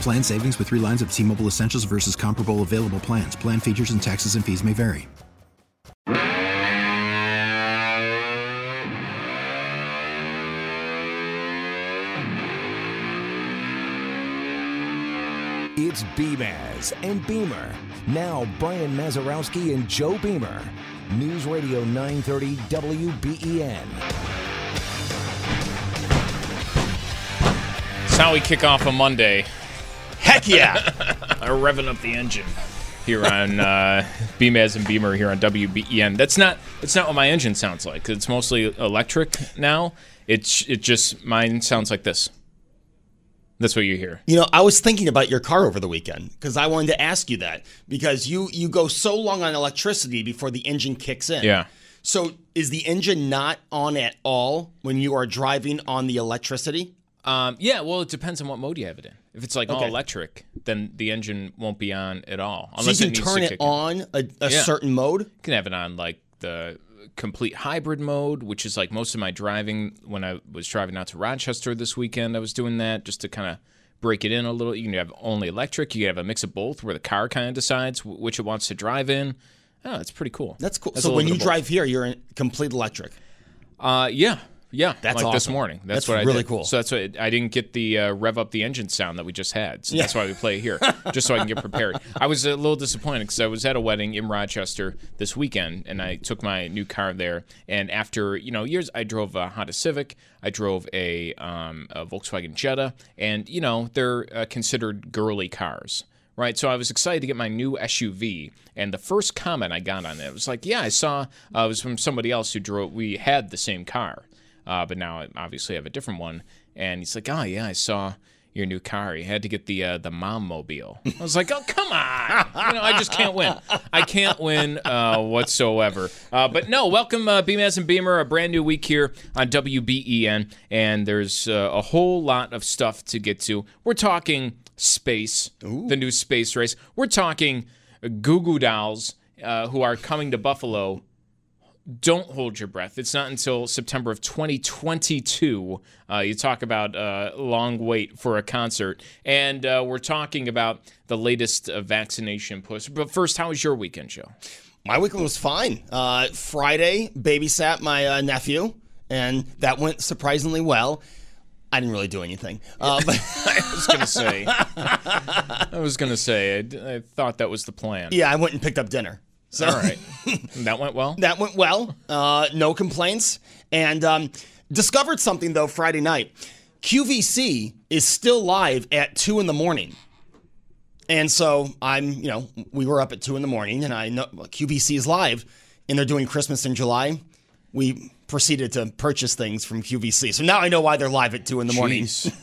Plan savings with three lines of T Mobile Essentials versus comparable available plans. Plan features and taxes and fees may vary. It's Beamaz and Beamer. Now, Brian Mazarowski and Joe Beamer. News Radio 930 WBEN. That's how we kick off a Monday. Heck yeah! I'm revving up the engine here on uh, Beamaz and Beamer here on WBEN. That's not that's not what my engine sounds like. It's mostly electric now. It's it just mine sounds like this. That's what you hear. You know, I was thinking about your car over the weekend because I wanted to ask you that because you you go so long on electricity before the engine kicks in. Yeah. So is the engine not on at all when you are driving on the electricity? Um, yeah, well, it depends on what mode you have it in. If it's like all electric, then the engine won't be on at all. So you can turn it kick in. on a, a Yeah. certain mode. You can have it on like the complete hybrid mode, which is like most of my driving. When I was driving out to Rochester this weekend, I was doing that just to kind of break it in a little. You can have only electric. You can have a mix of both, where the car kind of decides wh- which it wants to drive in. Oh, that's pretty cool. That's cool. That's so when you drive here, you're in complete electric. Uh, yeah, yeah. That's like this morning. That's, That's what I really did. cool. So that's what I didn't get the uh, rev up the engine sound that we just had. So that's why we play here, just so I can get prepared. I was a little disappointed because I was at a wedding in Rochester this weekend, and I took my new car there. And after you know years, I drove a Honda Civic, I drove a, um, a Volkswagen Jetta, and you know they're uh, considered girly cars right? So I was excited to get my new SUV, and the first comment I got on it was like, "Yeah, I saw." Uh, it was from somebody else who drove. We had the same car, uh, but now I obviously have a different one. And he's like, "Oh yeah, I saw." Your new car. You had to get the uh, the mom mobile. I was like, oh come on! You know, I just can't win. I can't win uh, whatsoever. Uh, but no, welcome uh, and Beamer. A brand new week here on WBEN, and there's uh, a whole lot of stuff to get to. We're talking space, the new space race. We're talking Goo Goo Dolls, uh, who are coming to Buffalo. Don't hold your breath. It's not until September of 2022. Uh, you talk about uh, long wait for a concert, and uh, we're talking about the latest uh, vaccination push. But first, how was your weekend, Joe? My weekend was fine. Uh, Friday, babysat my uh, nephew, and that went surprisingly well. I didn't really do anything. Uh, but I was gonna say. I was gonna say. I, I thought that was the plan. yeah, I went and picked up dinner. So All right. that went well. that went well. Uh, no complaints. And um, discovered something though Friday night. QVC is still live at two in the morning. And so I'm, you know, we were up at two in the morning, and I know QVC is live, and they're doing Christmas in July. We proceeded to purchase things from QVC, so now I know why they're live at two in the morning. Jeez.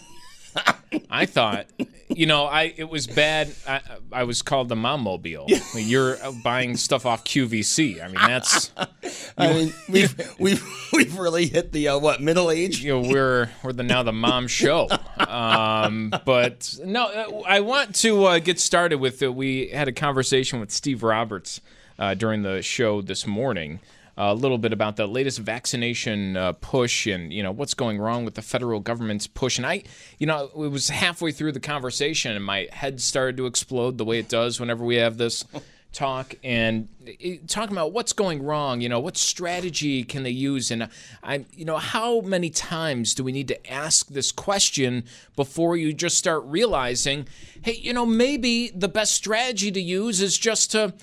I thought, you know, I it was bad. I, I was called the mom mobile. You're buying stuff off QVC. I mean, that's I mean, we've we've we've really hit the uh, what middle age. you know we're we're the now the mom show. Um, but no, uh, I want to uh, get started with. Uh, we had a conversation with Steve Roberts uh, during the show this morning. A little bit about the latest vaccination uh, push and you know what's going wrong with the federal government's push. And I, you know, it was halfway through the conversation and my head started to explode the way it does whenever we have this talk and eh, talking about what's going wrong. You know, what strategy can they use, and I, you know, how many times do we need to ask this question before you just start realizing, hey, you know, maybe the best strategy to use is just to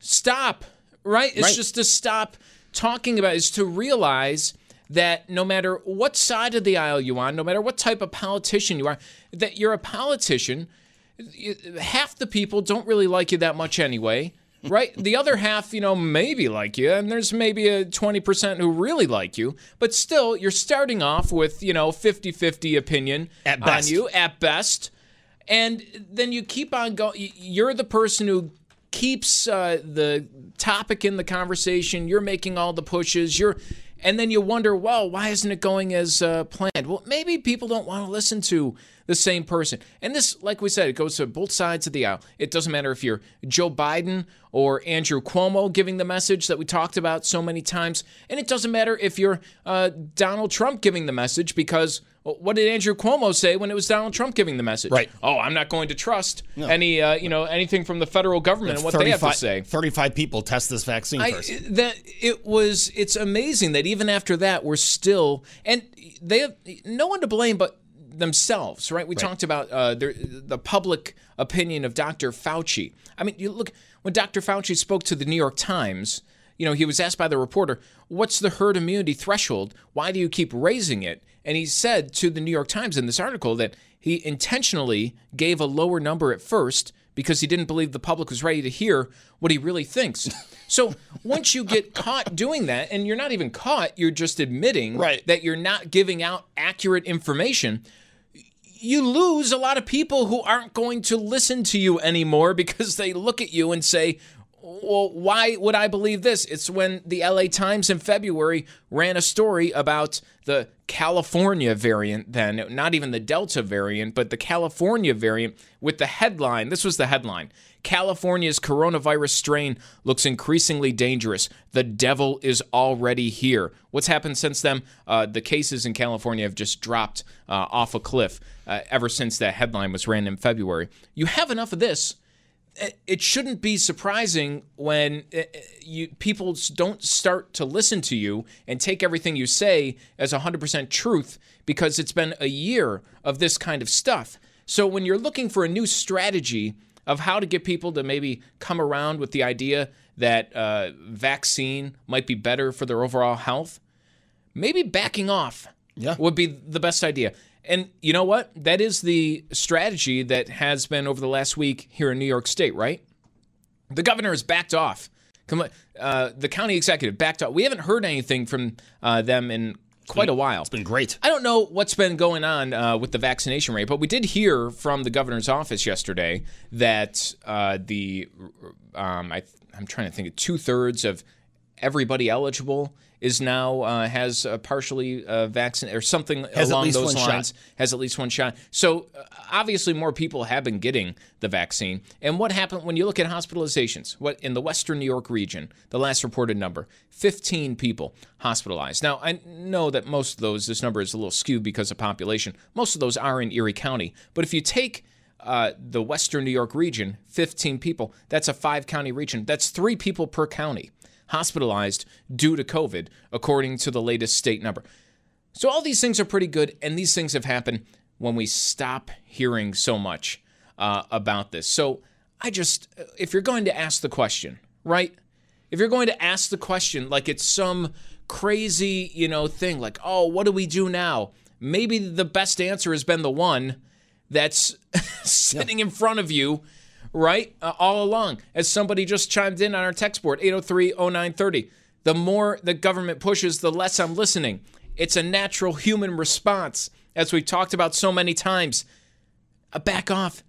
stop. Right? It's Right. just to stop talking about. is to realize that no matter what side of the aisle you're on, no matter what type of politician you are, that you're a politician half the people don't really like you that much anyway. Right? The other half, you know, maybe like you, and there's maybe a 20% who really like you, but still, you're starting off with, you know, 50 50 opinion At on best. you at best. And then you keep on going. You're the person who keeps uh, the topic in the conversation. You're making all the pushes. You're, and then you wonder, well, why isn't it going as uh, planned? Well, maybe people don't want to listen to the same person. And this, like we said, it goes to both sides of the aisle. It doesn't matter if you're Joe Biden or Andrew Cuomo giving the message that we talked about so many times, and it doesn't matter if you're uh, Donald Trump giving the message because. What did Andrew Cuomo say when it was Donald Trump giving the message? Right. Oh, I'm not going to trust any, uh, you know, anything from the federal government and what they have to say. 35 people test this vaccine I, first. that it was it's amazing that even after that we're still and they have no one to blame but themselves right we talked about uh, the, the public opinion of dr fauci i mean you look when dr fauci spoke to the new york times you know he was asked by the reporter what's the herd immunity threshold why do you keep raising it and he said to the new york times in this article that he intentionally gave a lower number at first because he didn't believe the public was ready to hear what he really thinks. So once you get caught doing that, and you're not even caught, you're just admitting Right. that you're not giving out accurate information. You lose a lot of people who aren't going to listen to you anymore because they look at you and say, well, why would I believe this? It's when the LA Times in February ran a story about the California variant, then, not even the Delta variant, but the California variant with the headline. This was the headline California's coronavirus strain looks increasingly dangerous. The devil is already here. What's happened since then? Uh, the cases in California have just dropped uh, off a cliff uh, ever since that headline was ran in February. You have enough of this it shouldn't be surprising when uh, you people don't start to listen to you and take everything you say as 100% truth because it's been a year of this kind of stuff. So when you're looking for a new strategy of how to get people to maybe come around with the idea that uh, vaccine might be better for their overall health, maybe backing off Yeah. would be the best idea. And you know what? That is the strategy that has been over the last week here in New York State, right? The governor has backed off. Come on, Uh, the county executive backed off. We haven't heard anything from uh, them in quite a while. It's been great. I don't know what's been going on uh, with the vaccination rate, but we did hear from the governor's office yesterday that uh, the um, I, I'm trying to think of two thirds of everybody eligible is now uh, has uh, partially uh, vaccinated or something Has along those one shot. lines. Has at least one shot. So uh, obviously more people have been getting the vaccine. And what happened when you look at hospitalizations? What in the Western New York region, the last reported number, 15 people hospitalized. Now I know that most of those, this number is a little skewed because of population. Most of those are in Erie County. But if you take uh, the Western New York region, 15 people. That's a five county region. That's three people per county hospitalized due to COVID, according to the latest state number. So, all these things are pretty good, and these things have happened when we stop hearing so much uh, about this. So, I just, if you're going to ask the question, right? If you're going to ask the question like it's some crazy, you know, thing, like, oh, what do we do now? Maybe the best answer has been the one that's sitting in front of you, right? Uh, all along. As somebody just chimed in on our text board, 803 0930. The more the government pushes, the less I'm listening. It's a natural human response, as we've talked about so many times. Uh, back off.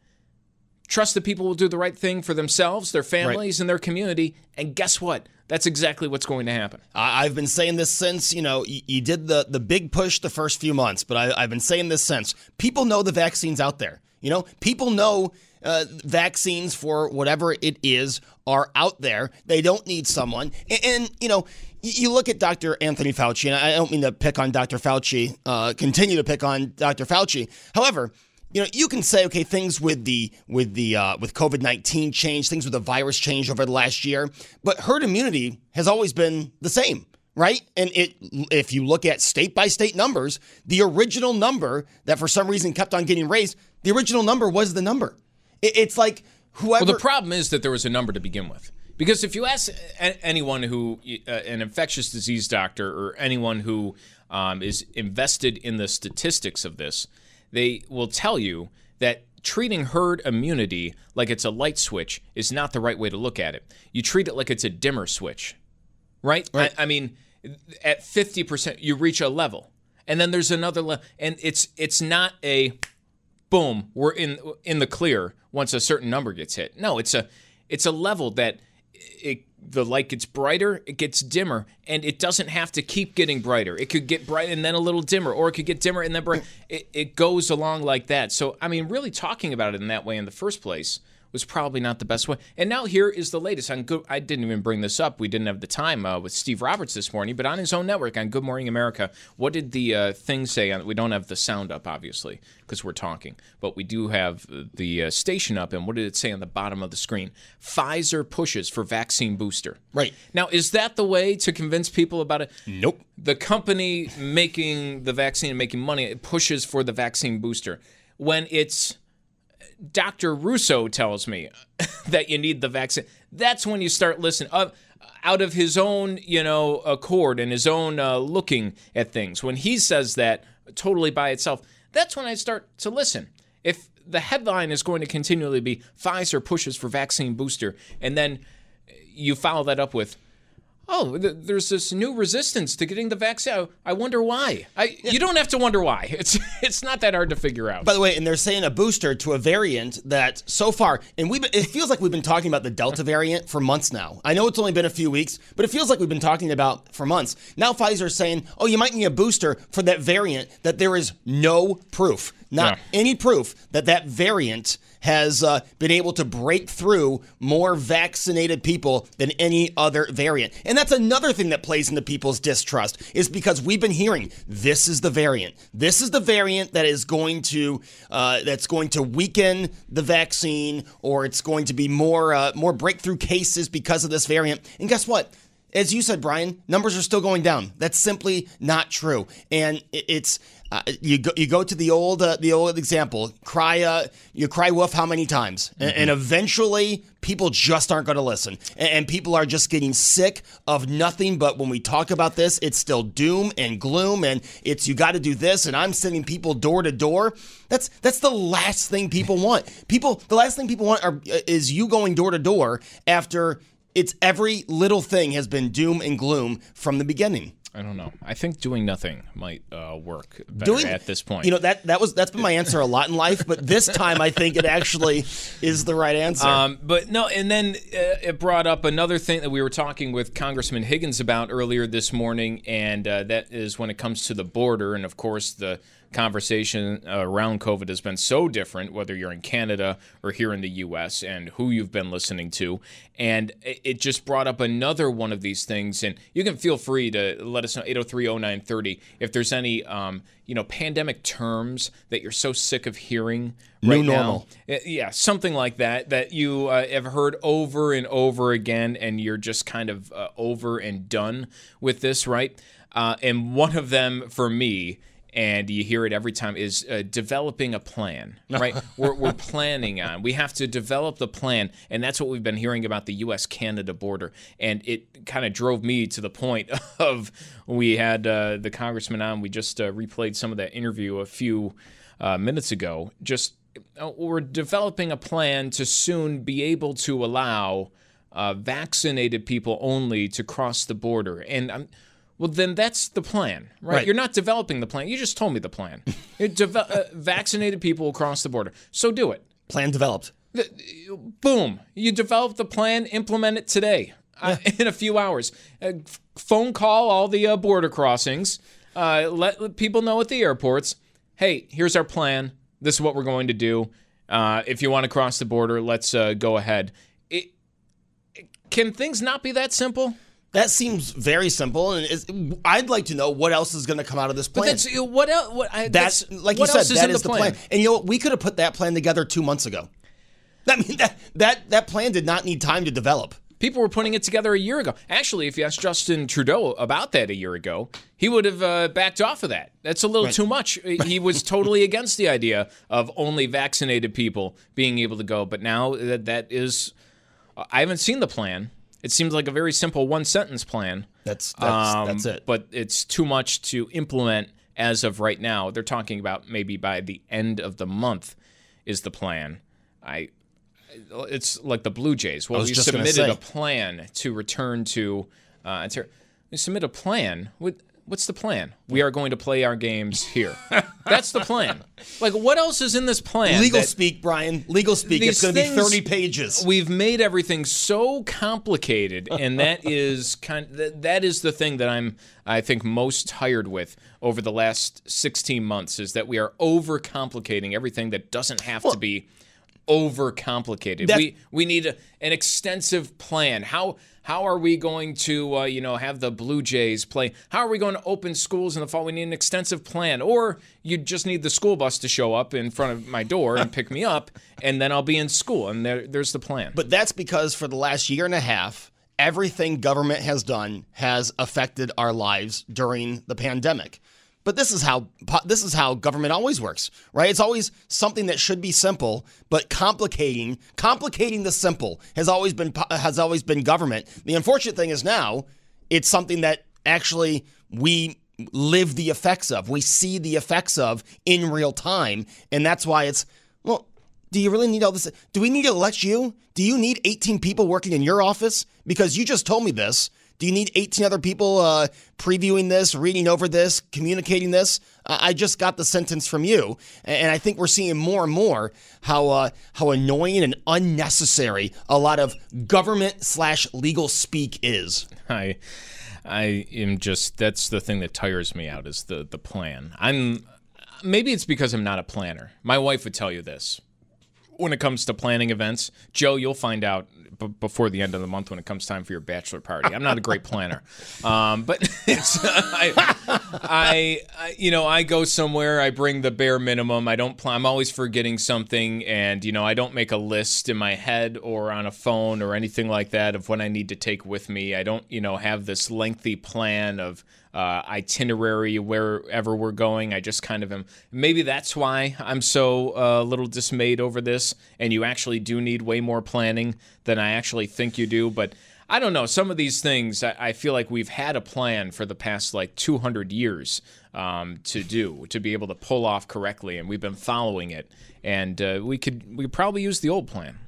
Trust that people will do the right thing for themselves, their families, and their community. And guess what? That's exactly what's going to happen. I've been saying this since you know you, you did the the big push the first few months, but I, I've been saying this since. People know the vaccines out there. You know, people know uh, vaccines for whatever it is are out there. They don't need someone. And, and you know, you look at Dr. Anthony Fauci, and I don't mean to pick on Dr. Fauci, uh, continue to pick on Dr. Fauci. However, you know, you can say, okay, things with the with the uh, with COVID nineteen change, things with the virus changed over the last year, but herd immunity has always been the same, right? And it, if you look at state by state numbers, the original number that for some reason kept on getting raised, the original number was the number. It, it's like whoever. Well, the problem is that there was a number to begin with. Because if you ask anyone who, uh, an infectious disease doctor or anyone who um, is invested in the statistics of this, they will tell you that treating herd immunity like it's a light switch is not the right way to look at it. You treat it like it's a dimmer switch, right? Right. I, I mean, at 50%, you reach a level. And then there's another level. And it's it's not a boom, we're in in the clear once a certain number gets hit. No, it's a it's a level that it, the light gets brighter, it gets dimmer, and it doesn't have to keep getting brighter. It could get bright and then a little dimmer, or it could get dimmer and then bright. It, it goes along like that. So, I mean, really talking about it in that way in the first place was probably not the best way. And now here is the latest on good. I didn't even bring this up. We didn't have the time uh, with Steve Roberts this morning, but on his own network on Good Morning America, what did the uh, thing say? On, we don't have the sound up, obviously, because we're talking, but we do have the uh, station up. And what did it say on the bottom of the screen? Pfizer pushes for vaccine booster. Right. Now, is that the way to convince people about it? Nope. The company making the vaccine and making money it pushes for the vaccine booster when it's Dr. Russo tells me that you need the vaccine. That's when you start listening. Uh, out of his own, you know, accord and his own uh, looking at things. When he says that totally by itself, that's when I start to listen. If the headline is going to continually be Pfizer pushes for vaccine booster, and then you follow that up with oh, th- there's this new resistance to getting the vaccine. I wonder why. I, You don't have to wonder why. It's it's not that hard to figure out. By the way, and they're saying a booster to a variant that so far, and we it feels like we've been talking about the Delta variant for months now. I know it's only been a few weeks, but it feels like we've been talking about for months. Now Pfizer is saying, oh, you might need a booster for that variant that there is no proof, not Yeah. any proof that that variant has uh, been able to break through more vaccinated people than any other variant. And that's another thing that plays into people's distrust is because we've been hearing this is the variant. This is the variant that is going to uh, that's going to weaken the vaccine, or it's going to be more uh, more breakthrough cases because of this variant. And guess what? As you said, Brian, numbers are still going down. That's simply not true. And it's uh, you go you go to the old uh, the old example. Cry uh, you cry wolf how many times, and, and eventually people just aren't going to listen, and, and people are just getting sick of nothing. But when we talk about this, it's still doom and gloom, and it's you got to do this, and I'm sending people door to door. That's that's the last thing people want. People the last thing people want are, is you going door to door after it's every little thing has been doom and gloom from the beginning. I don't know. I think doing nothing might uh, work better at this point. You know that that was that's been my answer a lot in life, but this time I think it actually is the right answer. Um, but no, and then uh, it brought up another thing that we were talking with Congressman Higgins about earlier this morning, and uh, that is when it comes to the border. And of course, the conversation around COVID has been so different, whether you're in Canada or here in the U.S., and who you've been listening to. And it just brought up another one of these things. And you can feel free to let us know 8030930 if there's any, um, you know, pandemic terms that you're so sick of hearing New right now. normal. Uh, Yeah, something like that that you uh, have heard over and over again, and you're just kind of uh, over and done with this, right? Uh, and one of them for me, and you hear it every time, is uh, developing a plan, right? we're, we're planning on. We have to develop the plan, and that's what we've been hearing about the U.S. Canada border. And it kind of drove me to the point of we had uh, the congressman on. We just uh, replayed some of that interview a few uh, minutes ago. Just uh, we're developing a plan to soon be able to allow uh, vaccinated people only to cross the border. And I'm, well, then that's the plan, right? Right. You're not developing the plan. You just told me the plan. You're uh, vaccinated people will cross the border. So do it. Plan developed. Boom. You develop the plan, implement it today uh, in a few hours. Uh, phone call all the uh, border crossings. Uh, let, let people know at the airports hey, here's our plan. This is what we're going to do. Uh, if you want to cross the border, let's uh, go ahead. It, can things not be that simple? That seems very simple, and I'd like to know what else is going to come out of this But plan. that's what else? What, I, That's, that's like what you else said, is that in the the plan. plan. And you know, we could have put that plan together two months ago. I mean, that that that plan did not need time to develop. People were putting it together a year ago. Actually, if you asked Justin Trudeau about that a year ago, he would have uh, backed off of that. That's a little too much. He was totally against the idea of only vaccinated people being able to go. But now that that is, I haven't seen the plan. It seems like a very simple one sentence plan. That's that's, Um, that's it. But it's too much to implement as of right now. They're talking about maybe by the end of the month is the plan. I it's like the Blue Jays. Well, we submitted a plan to return to. Uh, we submit a plan. What, what's the plan? We are going to play our games here. That's the plan. Like, what else is in this plan? Legal speak, Brian. Legal speak. It's going to be thirty pages. We've made everything so complicated, and that is kind. That, that is the thing that I'm, I think, most tired with over the last 16 months is that we are overcomplicating everything that doesn't have to be overcomplicated. We we need a, an extensive plan. How how are we going to uh, you know have the Blue Jays play? How are we going to open schools in the fall? We need an extensive plan. Or you just need the school bus to show up in front of my door and pick me up, and then I'll be in school. And there, there's the plan. But that's because for the last year and a half, everything government has done has affected our lives during the pandemic. But this is how this is how government always works, right? It's always something that should be simple, but complicating complicating the simple has always been has always been government. The unfortunate thing is now it's something that actually we live the effects of. We see the effects of in real time, and that's why it's well, do you really need all this? Do we need to elect you? Do you need 18 people working in your office? Because you just told me this. Do you need 18 other people uh, previewing this, reading over this, communicating this? I just got the sentence from you, and I think we're seeing more and more how uh, how annoying and unnecessary a lot of government slash legal speak is. I I am just that's the thing that tires me out is the the plan. I'm maybe it's because I'm not a planner. My wife would tell you this. When it comes to planning events, Joe, you'll find out b- before the end of the month when it comes time for your bachelor party. I'm not a great planner, um, but it's I, I, I, you know, I go somewhere, I bring the bare minimum. I don't plan. I'm always forgetting something, and you know, I don't make a list in my head or on a phone or anything like that of what I need to take with me. I don't, you know, have this lengthy plan of uh, itinerary wherever we're going. I just kind of am. Maybe that's why I'm so uh, little dismayed over this. And you actually do need way more planning than I actually think you do. But I don't know. Some of these things, I, I feel like we've had a plan for the past like 200 years um, to do to be able to pull off correctly, and we've been following it. And uh, we could we could probably use the old plan.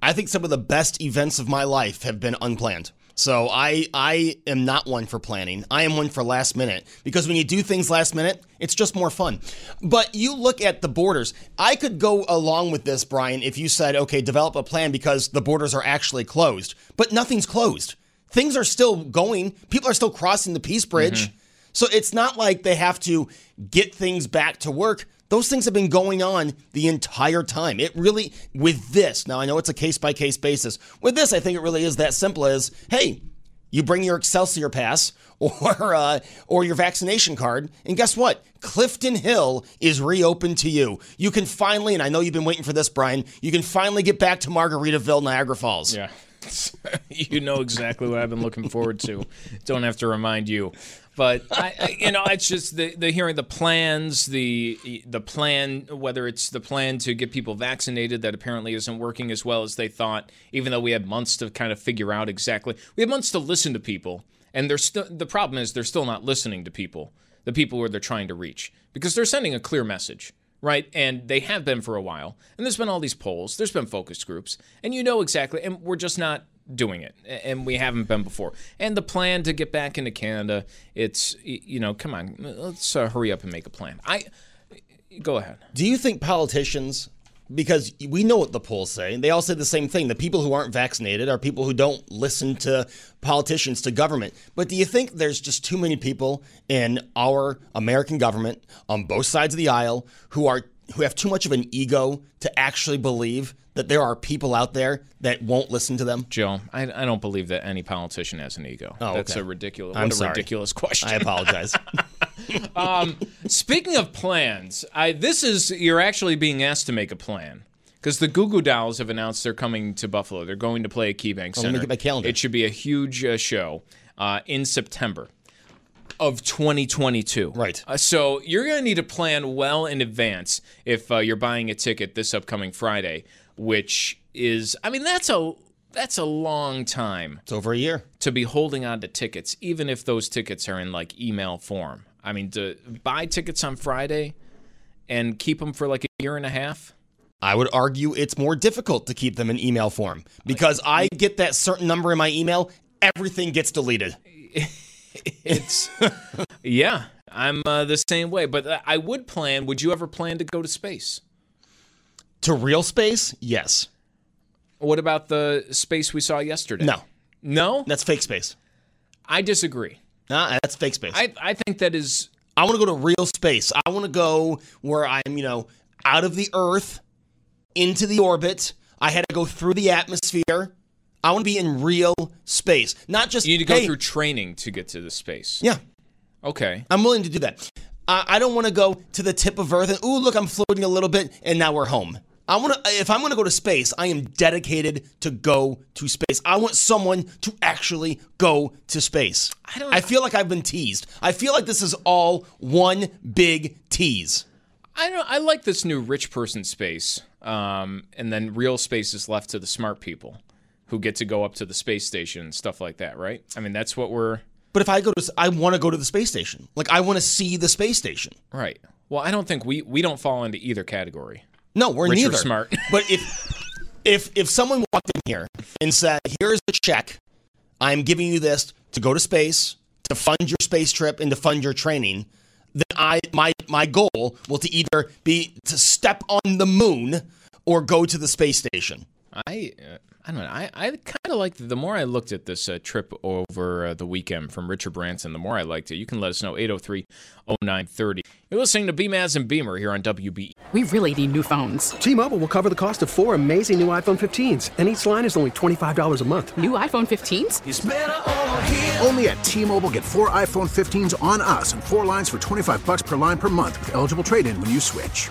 I think some of the best events of my life have been unplanned. So I I am not one for planning. I am one for last minute because when you do things last minute, it's just more fun. But you look at the borders. I could go along with this, Brian, if you said, okay, develop a plan because the borders are actually closed. But nothing's closed. Things are still going. People are still crossing the Peace Bridge. Mm-hmm. So it's not like they have to get things back to work. Those things have been going on the entire time. It really, with this, now I know it's a case by case basis. With this, I think it really is that simple as hey, you bring your Excelsior pass or uh, or your vaccination card, and guess what? Clifton Hill is reopened to you. You can finally, and I know you've been waiting for this, Brian. You can finally get back to Margaritaville, Niagara Falls. Yeah. you know exactly what I've been looking forward to. Don't have to remind you. But I, I, you know, it's just the, the hearing the plans, the the plan, whether it's the plan to get people vaccinated that apparently isn't working as well as they thought, even though we had months to kind of figure out exactly. We had months to listen to people, and they're still the problem is they're still not listening to people, the people where they're trying to reach, because they're sending a clear message right? And they have been for a while. And there's been all these polls, there's been focus groups, and you know exactly, and we're just not doing it, and we haven't been before. And the plan to get back into Canada, it's you know, come on, let's uh, hurry up and make a plan. I go ahead. Do you think politicians, because we know what the polls say, they all say the same thing. The people who aren't vaccinated are people who don't listen to politicians, to government. But do you think there's just too many people in our American government on both sides of the aisle who are who have too much of an ego to actually believe that there are people out there that won't listen to them? Joe, I, I don't believe that any politician has an ego. Oh, That's okay. a ridiculous. I'm what a sorry. ridiculous question. I apologize. Speaking of plans, I this is you're actually being asked to make a plan because the Goo Goo Dolls have announced they're coming to Buffalo. They're going to play at KeyBank Center. let me get my calendar. It should be a huge uh, show uh, in September of 2022. Right. Uh, so you're going to need to plan well in advance if uh, you're buying a ticket this upcoming Friday, which is, I mean, that's a that's a long time it's over a year. to be holding on to tickets, even if those tickets are in like email form. I mean, to buy tickets on Friday and keep them for like a year and a half. I would argue it's more difficult to keep them in email form because I get that certain number in my email, everything gets deleted. It's yeah, I'm uh, the same way. But uh, I would plan. Would you ever plan to go to space? To real space? Yes. What about the space we saw yesterday? No. no, That's fake space. I disagree. Nah, that's fake space. I I think that is I want to go to real space. I want to go where I'm, you know, out of the Earth into the orbit. I had to go through the atmosphere. I want to be in real space, not just. you need to go hey, through training to get to the space. Yeah, Okay. I'm willing to do that. I, I don't want to go to the tip of Earth and ooh, look, I'm floating a little bit, and now we're home. I want to. If I'm going to go to space, I am dedicated to go to space. I want someone to actually go to space. I don't- I feel like I've been teased. I feel like this is all one big tease. I don't. I like this new rich person space, um, and then real space is left to the smart people, who get to go up to the space station and stuff like that. Right? I mean, that's what we're But if I go to, I want to go to the space station. Like I want to see the space station. right. Well, I don't think we we don't fall into either category. No, we're Rich neither. smart. but if if if someone walked in here and said, "Here's the check. I'm giving you this to go to space, to fund your space trip, and to fund your training," then I my my goal will to either be to step on the moon or go to the space station. I uh, I don't know. I, I kind of liked. The more I looked at this uh, trip over uh, the weekend from Richard Branson, the more I liked it. You can let us know 803 0930. You're listening to BMAZ and Beamer here on WB. We really need new phones. T-Mobile will cover the cost of four amazing new iPhone 15s, and each line is only $25 a month. New iPhone 15s? Only at T-Mobile get four iPhone 15s on us and four lines for 25 bucks per line per month with eligible trade-in when you switch.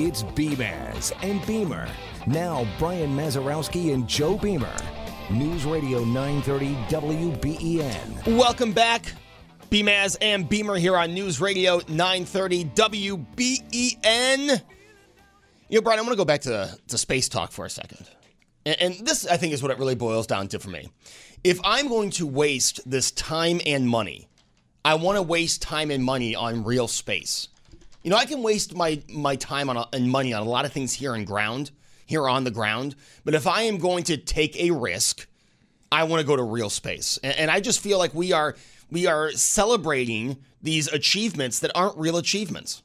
It's Beamaz and Beamer. Now, Brian Mazarowski and Joe Beamer. News Radio 930 WBEN. Welcome back. BMAZ and Beamer here on News Radio 930 WBEN. You know, Brian, I want to go back to, to space talk for a second. And, and this, I think, is what it really boils down to for me. If I'm going to waste this time and money, I want to waste time and money on real space. You know, I can waste my my time on a, and money on a lot of things here on ground, here on the ground. But if I am going to take a risk, I want to go to real space. And, and I just feel like we are we are celebrating these achievements that aren't real achievements.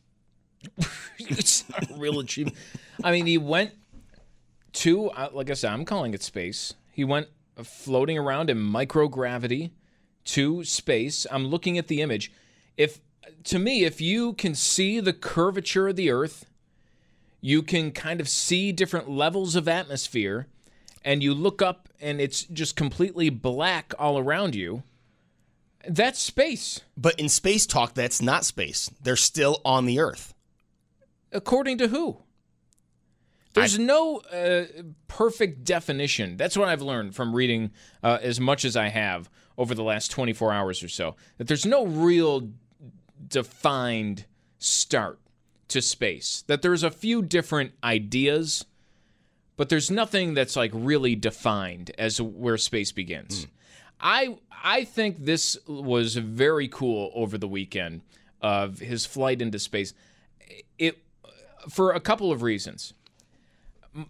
it's not real achievement. I mean, he went to, uh, like I said, I'm calling it space. He went floating around in microgravity to space. I'm looking at the image. If to me, if you can see the curvature of the Earth, you can kind of see different levels of atmosphere, and you look up and it's just completely black all around you. That's space. But in space talk, that's not space. They're still on the Earth. According to who? There's I, no uh, perfect definition. That's what I've learned from reading uh, as much as I have over the last 24 hours or so. That there's no real defined start to space. That there's a few different ideas, but there's nothing that's like really defined as where space begins. Mm. I I think this was very cool over the weekend of his flight into space. It for a couple of reasons.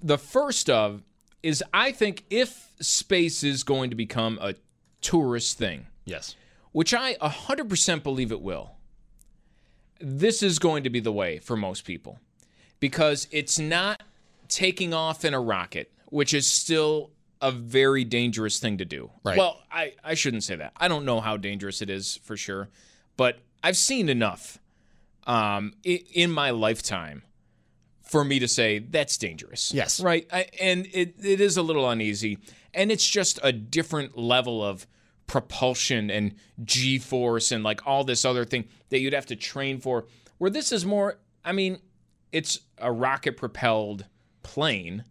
The first of is I think if space is going to become a tourist thing, yes, which I 100% believe it will this is going to be the way for most people because it's not taking off in a rocket, which is still a very dangerous thing to do. Right. Well, I, I shouldn't say that. I don't know how dangerous it is for sure, but I've seen enough um, in my lifetime for me to say that's dangerous. Yes. Right. I, and it, it is a little uneasy. And it's just a different level of propulsion and G force and like all this other thing that you'd have to train for. Where this is more, I mean, it's a rocket propelled plane,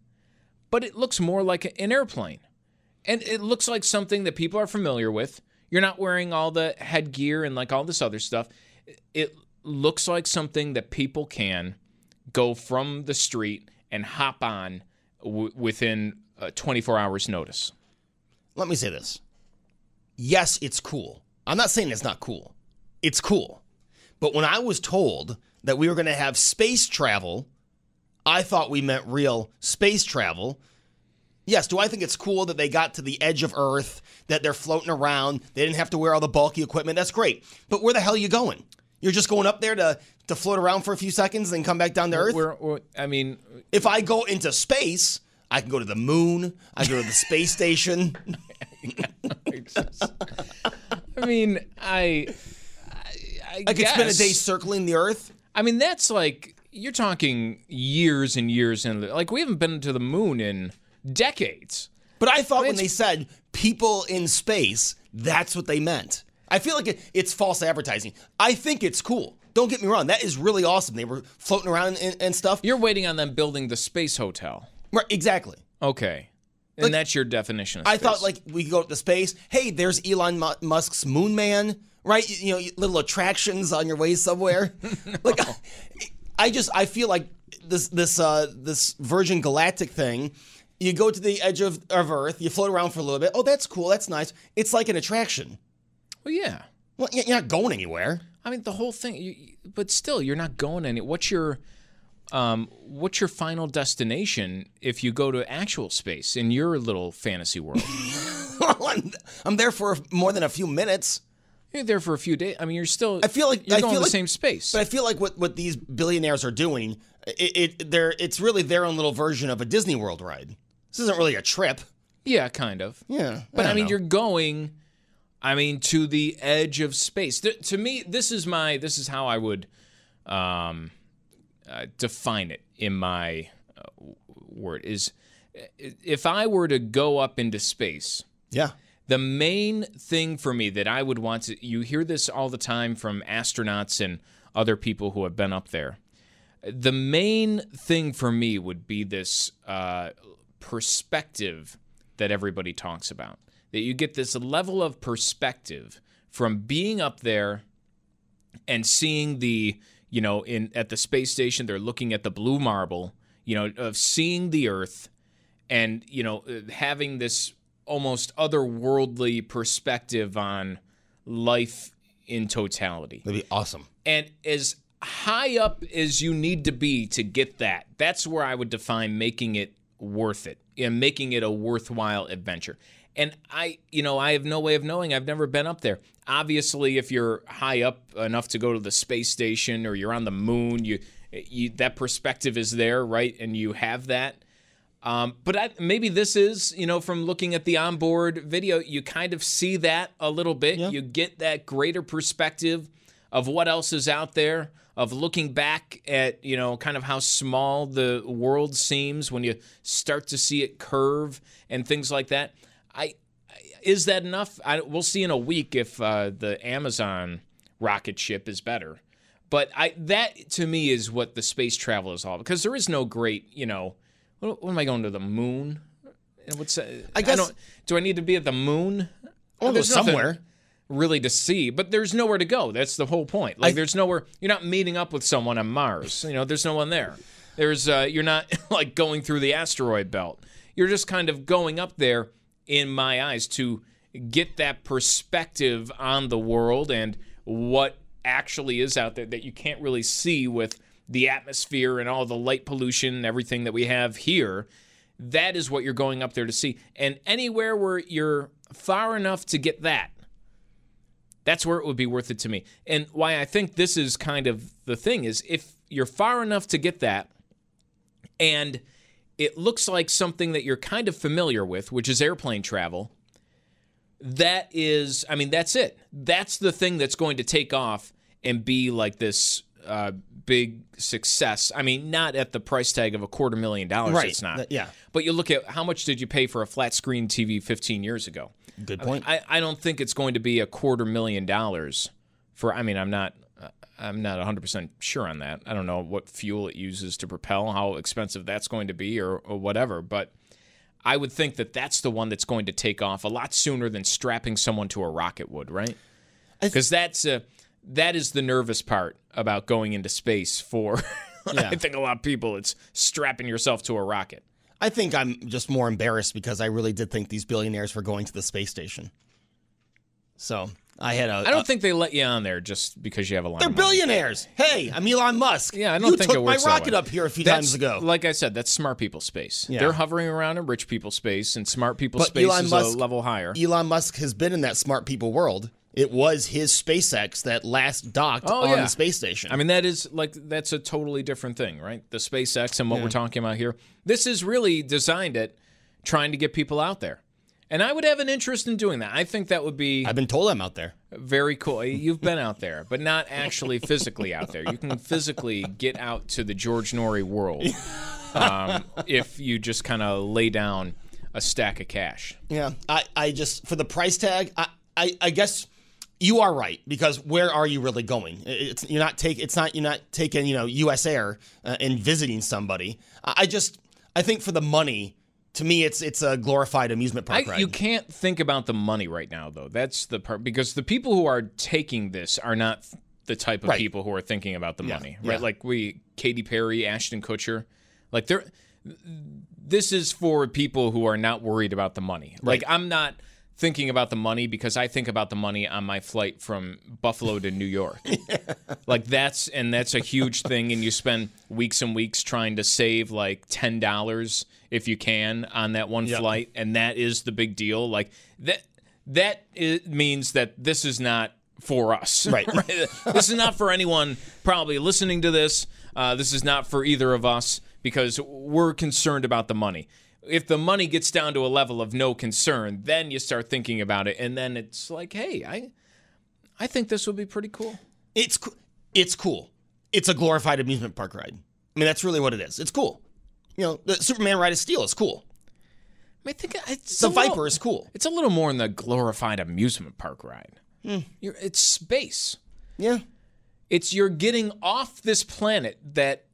but it looks more like an airplane. And it looks like something that people are familiar with. You're not wearing all the headgear and like all this other stuff. It looks like something that people can go from the street and hop on w- within uh, 24 hours notice. Let me say this yes, it's cool. I'm not saying it's not cool. It's cool. But when I was told that we were going to have space travel, I thought we meant real space travel. Yes, do I think it's cool that they got to the edge of Earth, that they're floating around, they didn't have to wear all the bulky equipment? That's great. But where the hell are you going? You're just going up there to, to float around for a few seconds, then come back down to Earth? We're, we're, I mean, if I go into space, I can go to the moon, I can go to the space station. I mean, I, I, I, I could spend a day circling the Earth. I mean, that's like you're talking years and years and like we haven't been to the moon in decades. But I thought I mean, when they said people in space, that's what they meant. I feel like it, it's false advertising. I think it's cool. Don't get me wrong. That is really awesome. They were floating around and, and stuff. You're waiting on them building the space hotel. Right, exactly. Okay. And like, that's your definition of space. I thought like we go to space. Hey, there's Elon Musk's Moon Man, right? You, know, little attractions on your way somewhere. like, I, I just I feel like this this uh this Virgin Galactic thing. You go to the edge of, of Earth, you float around for a little bit. Oh, that's cool. That's nice. It's like an attraction. Well, yeah. Well, you're not going anywhere. I mean, the whole thing. You, but still, you're not going any. What's your um, what's your final destination if you go to actual space in your little fantasy world? well, I'm, I'm, there for more than a few minutes. You're there for a few days. I mean, you're still. I feel like you're I going feel to like, the same space. But I feel like what, what these billionaires are doing, it, it they're it's really their own little version of a Disney World ride. This isn't really a trip. Yeah, kind of. Yeah, but I, I mean, know. you're going. I mean, to the edge of space. Th- to me, this is my. This is how I would. Um, uh, define it in my uh, word is if I were to go up into space. Yeah. The main thing for me that I would want to you hear this all the time from astronauts and other people who have been up there. The main thing for me would be this uh, perspective that everybody talks about. That you get this level of perspective from being up there and seeing the you know, in at the space station, they're looking at the blue marble, you know, of seeing the Earth, and you know, uh, having this almost otherworldly perspective on life in totality. That'd be awesome. And as high up as you need to be to get that. That's where I would define making it worth it and making it a worthwhile adventure. And I, you know, I have no way of knowing. I've never been up there. Obviously, if you're high up enough to go to the space station or you're on the moon, you, you that perspective is there, right? And you have that. Um, but I, maybe this is, you know, from looking at the onboard video, you kind of see that a little bit. You get that greater perspective of what else is out there, of looking back at, you know, kind of how small the world seems when you start to see it curve and things like that. I is that enough? I, we'll see in a week if uh, the Amazon rocket ship is better. But I that to me is what the space travel is all about. because there is no great, you know, what, what am I going to the moon? And What's uh, I guess- don't, do I need to be at the moon? Well, There's somewhere. really to see, but there's nowhere to go. That's the whole point. Like there's nowhere. You're not meeting up with someone on Mars. You know, there's no one there. There's uh, you're not like going through the asteroid belt. You're just kind of going up there, in my eyes, to get that perspective on the world and what actually is out there that you can't really see with the atmosphere and all the light pollution and everything that we have here. That is what you're going up there to see. And anywhere where you're far enough to get that, that's where it would be worth it to me. And why I think this is kind of the thing is if you're far enough to get that and it looks like something that you're kind of familiar with, which is airplane travel, that is, I mean, that's it. That's the thing that's going to take off and be like this uh, big success. I mean, not at the price tag of a quarter million dollars. Right. It's not. Th- yeah. But you look at how much did you pay for a flat screen TV 15 years ago? Good I mean, point. I, I don't think it's going to be a quarter million dollars for. I mean, I'm not. I'm not 100% sure on that. I don't know what fuel it uses to propel, how expensive that's going to be, or, or whatever. But I would think that that's the one that's going to take off a lot sooner than strapping someone to a rocket would, right? Because that's uh, that is the nervous part about going into space for. Yeah. I think a lot of people. It's strapping yourself to a rocket. I think I'm just more embarrassed because I really did think these billionaires were going to the space station. So I had a. I don't think they let you on there just because you have a lot. They're billionaires. Hey, I'm Elon Musk. Yeah, I don't you think took it works my rocket up here a few That's- times ago. Like I said, that's smart people space. Yeah. They're hovering around in rich people space, and smart people But space Elon is Musk- a level higher. Elon Musk has been in that smart people world. It was his SpaceX that last docked Oh, on yeah. the space station. I mean, that is like that's a totally different thing, right? The SpaceX and what we're talking about here. This is really designed at trying to get people out there, and I would have an interest in doing that. I think that would be I've been told I'm out there. very cool. You've been out there, but not actually physically out there. You can physically get out to the George Noory world um, if you just kind of lay down a stack of cash. Yeah, I, I just for the price tag, I, I, I guess you are right because where are you really going? It's you're not take it's not you're not taking you know U.S. Air uh, and visiting somebody. I, I just I think for the money, to me, it's it's a glorified amusement park I, ride. you can't think about the money right now, though. That's the part because the people who are taking this are not the type of Right. people who are thinking about the Yeah, money, yeah. right? Like we, Katy Perry, Ashton Kutcher, like they're. This is for people who are not worried about the money. Like I'm not thinking about the money because I think about the money on my flight from Buffalo to New York. Like that's and that's a huge thing, and you spend weeks and weeks trying to save like ten dollars if you can on that one Yep. flight, and that is the big deal. Like that that i means that this is not for us. Right. this is not for anyone probably listening to this. Uh, this is not for either of us because we're concerned about the money. If the money gets down to a level of no concern, then you start thinking about it, and then it's like, hey, I, I think this would be pretty cool. It's co- it's cool. It's a glorified amusement park ride. I mean, that's really what it is. It's cool. You know, the Superman ride of steel is cool. I think it's The a little- Viper is cool. It's a little more in the glorified amusement park ride. Hmm. You're, it's space. Yeah. It's you're getting off this planet that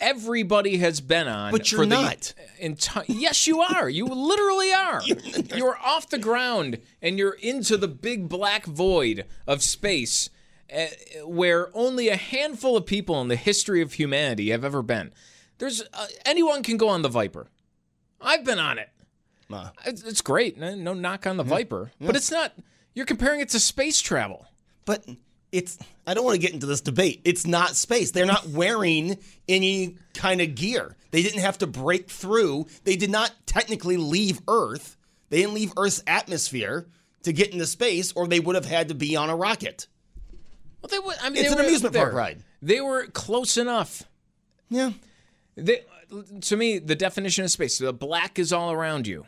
everybody has been on. But you're not. The enti- yes, you are. You literally are. you're off the ground and you're into the big black void of space, uh, where only a handful of people in the history of humanity have ever been. There's uh, anyone can go on the Viper. I've been on it. It's, it's great. No, no knock on the Viper, but it's not. You're comparing it to space travel. but it's I don't want to get into this debate. It's not space. They're not wearing any kind of gear. They didn't have to break through. They did not technically leave Earth. They didn't leave Earth's atmosphere to get into space, or they would have had to be on a rocket. Well, they would. I mean, It's they an were amusement park ride. They were close enough. Yeah. They, to me, the definition of space, the black is all around you,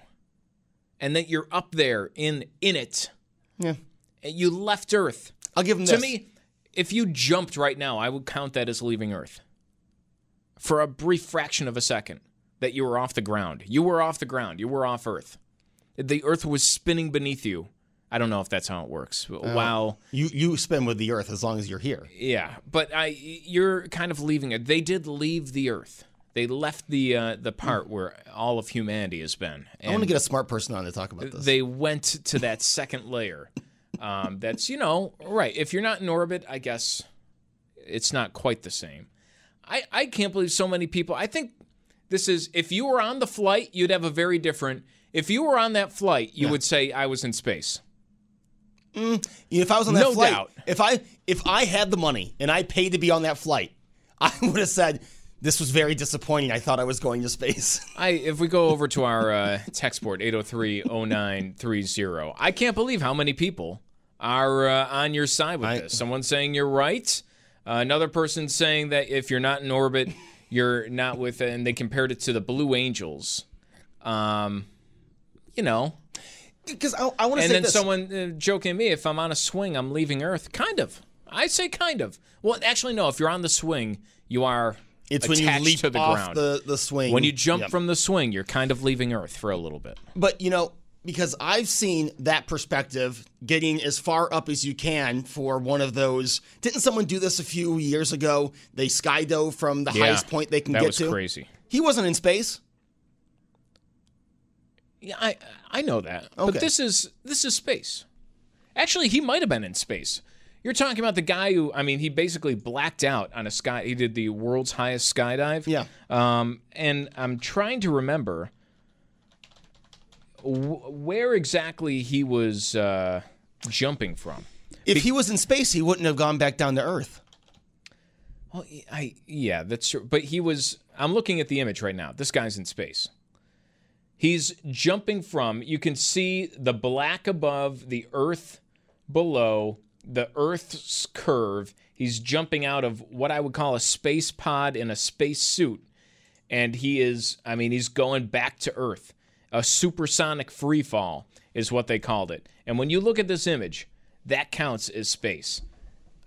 and that you're up there in in it. Yeah. And You left Earth. I'll give them To me, if you jumped right now, I would count that as leaving Earth. For a brief fraction of a second, that you were off the ground. You were off the ground. You were off Earth. The Earth was spinning beneath you. I don't know if that's how it works. Uh, wow. You you spin with the Earth as long as you're here. Yeah, but I you're kind of leaving it. They did leave the Earth. They left the uh, the part where all of humanity has been. I want to get a smart person on to talk about this. They went to that second layer. Um, that's you know right. If you're not in orbit, I guess it's not quite the same. I I can't believe so many people. I think this is if you were on the flight, you'd have a very different. If you were on that flight, you would say I was in space. if I was on that No flight, doubt. if I if I had the money and I paid to be on that flight, I would have said this was very disappointing. I thought I was going to space. I if we go over to our uh, text board 803-0930, I can't believe how many people are uh, on your side with this. Someone saying you're right. Uh, another person saying that if you're not in orbit, you're not with, it, and they compared it to the Blue Angels. Um, you know, Because I, I want to and say then this. someone uh, joking me, if I'm on a swing, I'm leaving Earth. Kind of. I say kind of. Well, actually, no. If you're on the swing, you are. It's when you leap to the off ground. the- the swing. When you jump Yep. from the swing, you're kind of leaving Earth for a little bit. But you know, because I've seen that perspective getting as far up as you can for one of those. Didn't someone do this a few years ago? They skydove from the Yeah, highest point they can that get was to. crazy. He wasn't in space. Yeah, I I know that. Okay. But this is this is space. Actually, he might have been in space. You're talking about the guy who I mean, he basically blacked out on a sky. He did the world's highest skydive. Yeah. Um, and I'm trying to remember wh- where exactly he was uh, jumping from. If he was in space, he wouldn't have gone back down to Earth. Well, I yeah, that's true. But he was. I'm looking at the image right now. This guy's in space. He's jumping from. You can see the black above, the Earth below, the Earth's curve. He's jumping out of what I would call a space pod in a space suit, and he is. I mean, he's going back to Earth. A supersonic free fall is what they called it. And when you look at this image, that counts as space.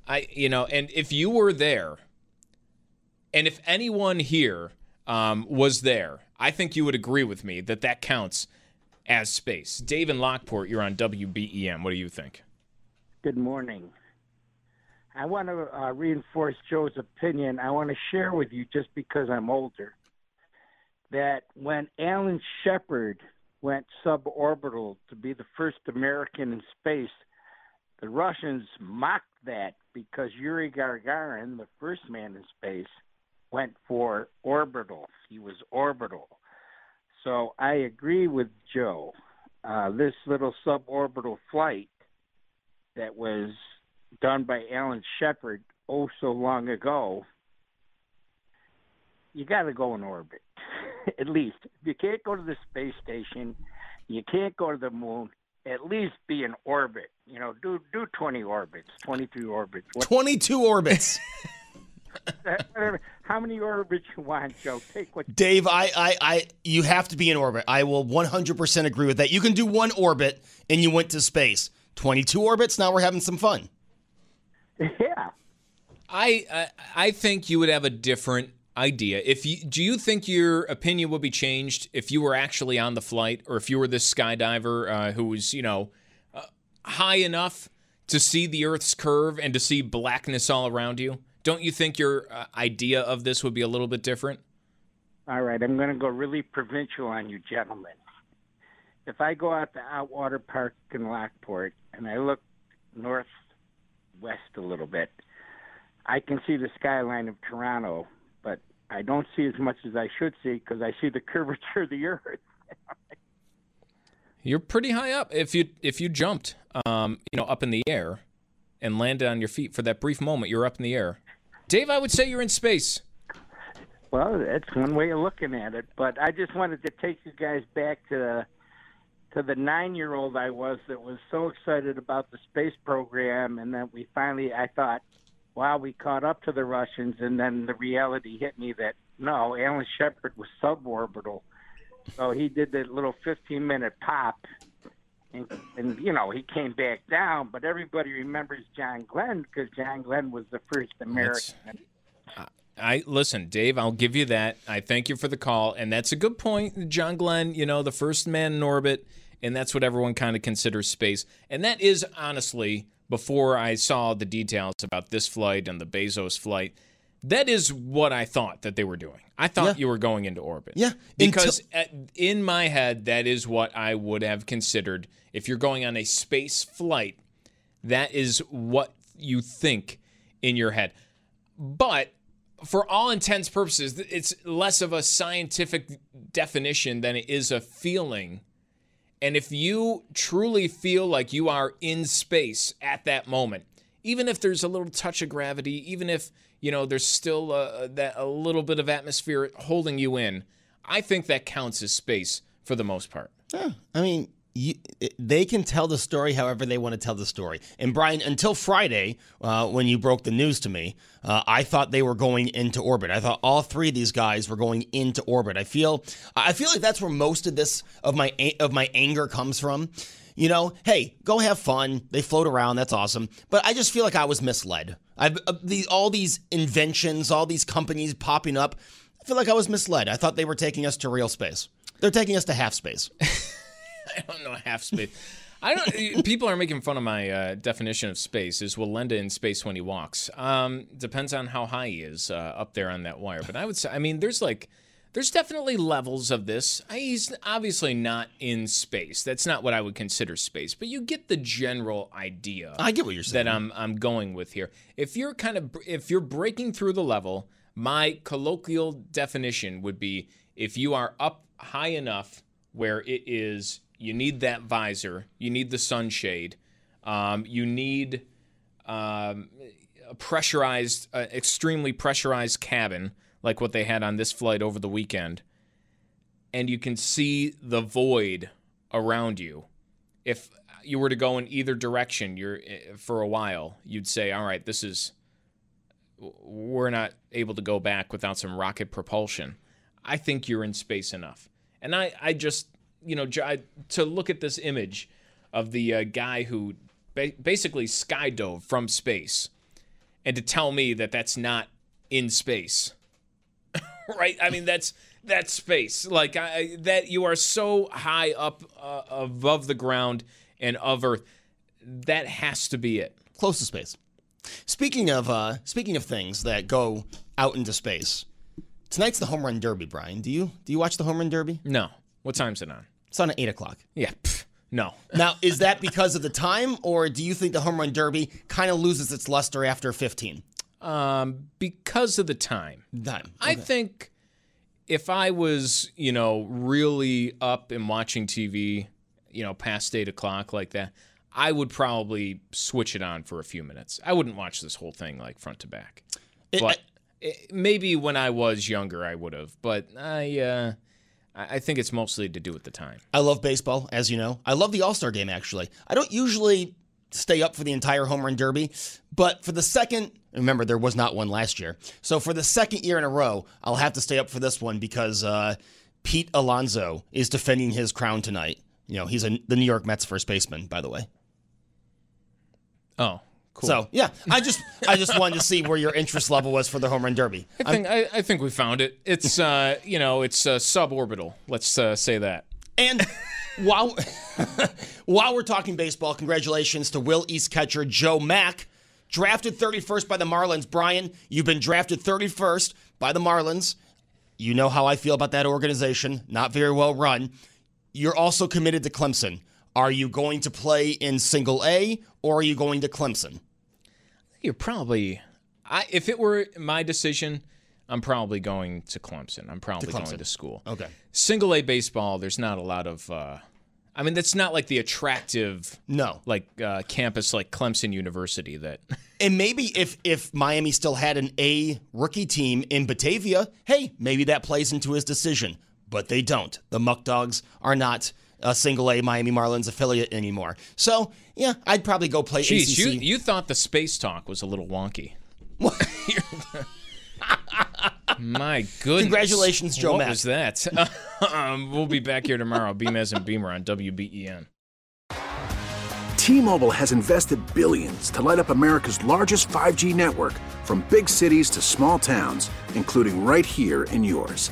I, you know, and if you were there, and if anyone here um, was there, I think you would agree with me that that counts as space. Dave in Lockport, you're on WBEN. What do you think? Good morning. I want to uh, reinforce Joe's opinion. I want to share with you, just because I'm older, that when Alan Shepard went suborbital to be the first American in space, the Russians mocked that because Yuri Gagarin, the first man in space, went for orbital. He was orbital. So I agree with Joe. Uh, this little suborbital flight that was done by Alan Shepard oh so long ago, you got to go in orbit. at least. If you can't go to the space station, you can't go to the moon, at least be in orbit. You know, do do 20 orbits, 22 orbits. 22 orbits. How many orbits you want, Joe? Take what Dave, I, I, I, you have to be in orbit. I will 100% agree with that. You can do one orbit and you went to space. 22 orbits, now we're having some fun. Yeah. I I, I think you would have a different idea. If you do you think your opinion would be changed if you were actually on the flight, or if you were this skydiver uh, who was you know uh, high enough to see the Earth's curve and to see blackness all around you? Don't you think your uh, idea of this would be a little bit different? All right, I'm going to go really provincial on you, gentlemen. If I go out to Outwater Park in Lockport and I look northwest a little bit, I can see the skyline of Toronto, I don't see as much as I should see because I see the curvature of the Earth. You're pretty high up. If you if you jumped, um, you know, up in the air, and landed on your feet for that brief moment. You're up in the air. Dave, I would say you're in space. Well, that's one way of looking at it. But I just wanted to take you guys back to to the nine-year-old I was that was so excited about the space program, and then we finally, I thought, wow, we caught up to the Russians, and then the reality hit me that no, Alan Shepard was suborbital. So he did that little 15-minute pop, and, and you know he came back down. But everybody remembers John Glenn because John Glenn was the first American. I listen, Dave. I'll give you that. I thank you for the call, and that's a good point. John Glenn, you know, the first man in orbit, and that's what everyone kind of considers space. And that is honestly, before I saw the details about this flight and the Bezos flight, that is what I thought that they were doing. I thought Yeah. you were going into orbit. Yeah, because at, in my head, that is what I would have considered if you're going on a space flight. That is what you think in your head. But for all intents purposes, it's less of a scientific definition than it is a feeling. And if you truly feel like you are in space at that moment, even if there's a little touch of gravity, even if you know there's still a, that a little bit of atmosphere holding you in, I think that counts as space for the most part. Yeah, I mean, you, they can tell the story however they want to tell the story. And Brian, until Friday, uh, when you broke the news to me, uh, I thought they were going into orbit. I thought all three of these guys were going into orbit. I feel, I feel like that's where most of this of my of my anger comes from. You know, hey, go have fun. They float around. That's awesome. But I just feel like I was misled. I've uh, the, all these inventions, all these companies popping up. I feel like I was misled. I thought they were taking us to real space. They're taking us to half space. I don't know half space. I don't. people are making fun of my uh, definition of space. Is Wallenda in space when he walks? Um, depends on how high he is uh, up there on that wire. But I would say, I mean, there's like, there's definitely levels of this. I, he's obviously not in space. That's not what I would consider space. But you get the general idea. I get what you're saying. That I'm I'm going with here. If you're kind of if you're breaking through the level, my colloquial definition would be if you are up high enough where it is you need that visor, you need the sunshade, um, you need um, a pressurized, uh, extremely pressurized cabin like what they had on this flight over the weekend, and you can see the void around you. If you were to go in either direction, you're eh, for a while, you'd say, "All right, this is." We're not able to go back without some rocket propulsion. I think you're in space enough. And I, I just, you know, to look at this image of the uh, guy who ba- basically skydove from space and to tell me that that's not in space. right? I mean, that's that's space. Like I, that you are so high up uh, above the ground and of Earth. That has to be it. Close to space. Speaking of uh, speaking of things that go out into space, tonight's the home run derby. Brian, do you do you watch the home run derby? No. What time's it on? It's on at eight o'clock. Yeah. pff, no. Now, is that because of the time, or do you think the home run derby kind of loses its luster after fifteen? Um, because of the time. Time. I think if I was, you know, really up and watching TV, you know, past eight o'clock like that, I would probably switch it on for a few minutes. I wouldn't watch this whole thing like front to back. but eh, maybe when I was younger, I would have. But I, uh, I think it's mostly to do with the time. I love baseball, as you know. I love the All Star game, actually. I don't usually stay up for the entire home run derby, but for the second, remember, there was not one last year. So for the second year in a row, I'll have to stay up for this one because uh, Pete Alonso is defending his crown tonight. You know, he's a, the New York Mets first baseman, by the way. Oh, cool. So yeah, I just I just wanted to see where your interest level was for the home run derby. I think I, I think we found it. It's uh, you know, it's uh, suborbital. Let's uh, say that. And while while we're talking baseball, congratulations to Will East catcher Joe Mack, drafted 31st by the Marlins. Brian, you've been drafted 31st by the Marlins. You know how I feel about that organization, not very well run. You're also committed to Clemson. Are you going to play in single A or are you going to Clemson? You're probably, I if it were my decision, I'm probably going to Clemson. I'm probably Clemson. going to school. Okay. Single A baseball, there's not a lot of uh, I mean, that's not like the attractive, no, like uh, campus like Clemson University that. And maybe if if Miami still had an A rookie team in Batavia, hey, maybe that plays into his decision. But they don't. The Muck Dogs are not a single A Miami Marlins affiliate anymore. So yeah, I'd probably go play Jeez, ACC. you you thought the space talk was a little wonky. My goodness! Congratulations, Joe What Mack. was that? um, we'll be back here tomorrow. Beamez and Beamer on WBEN. T-Mobile has invested billions to light up America's largest 5G network from big cities to small towns, including right here in yours.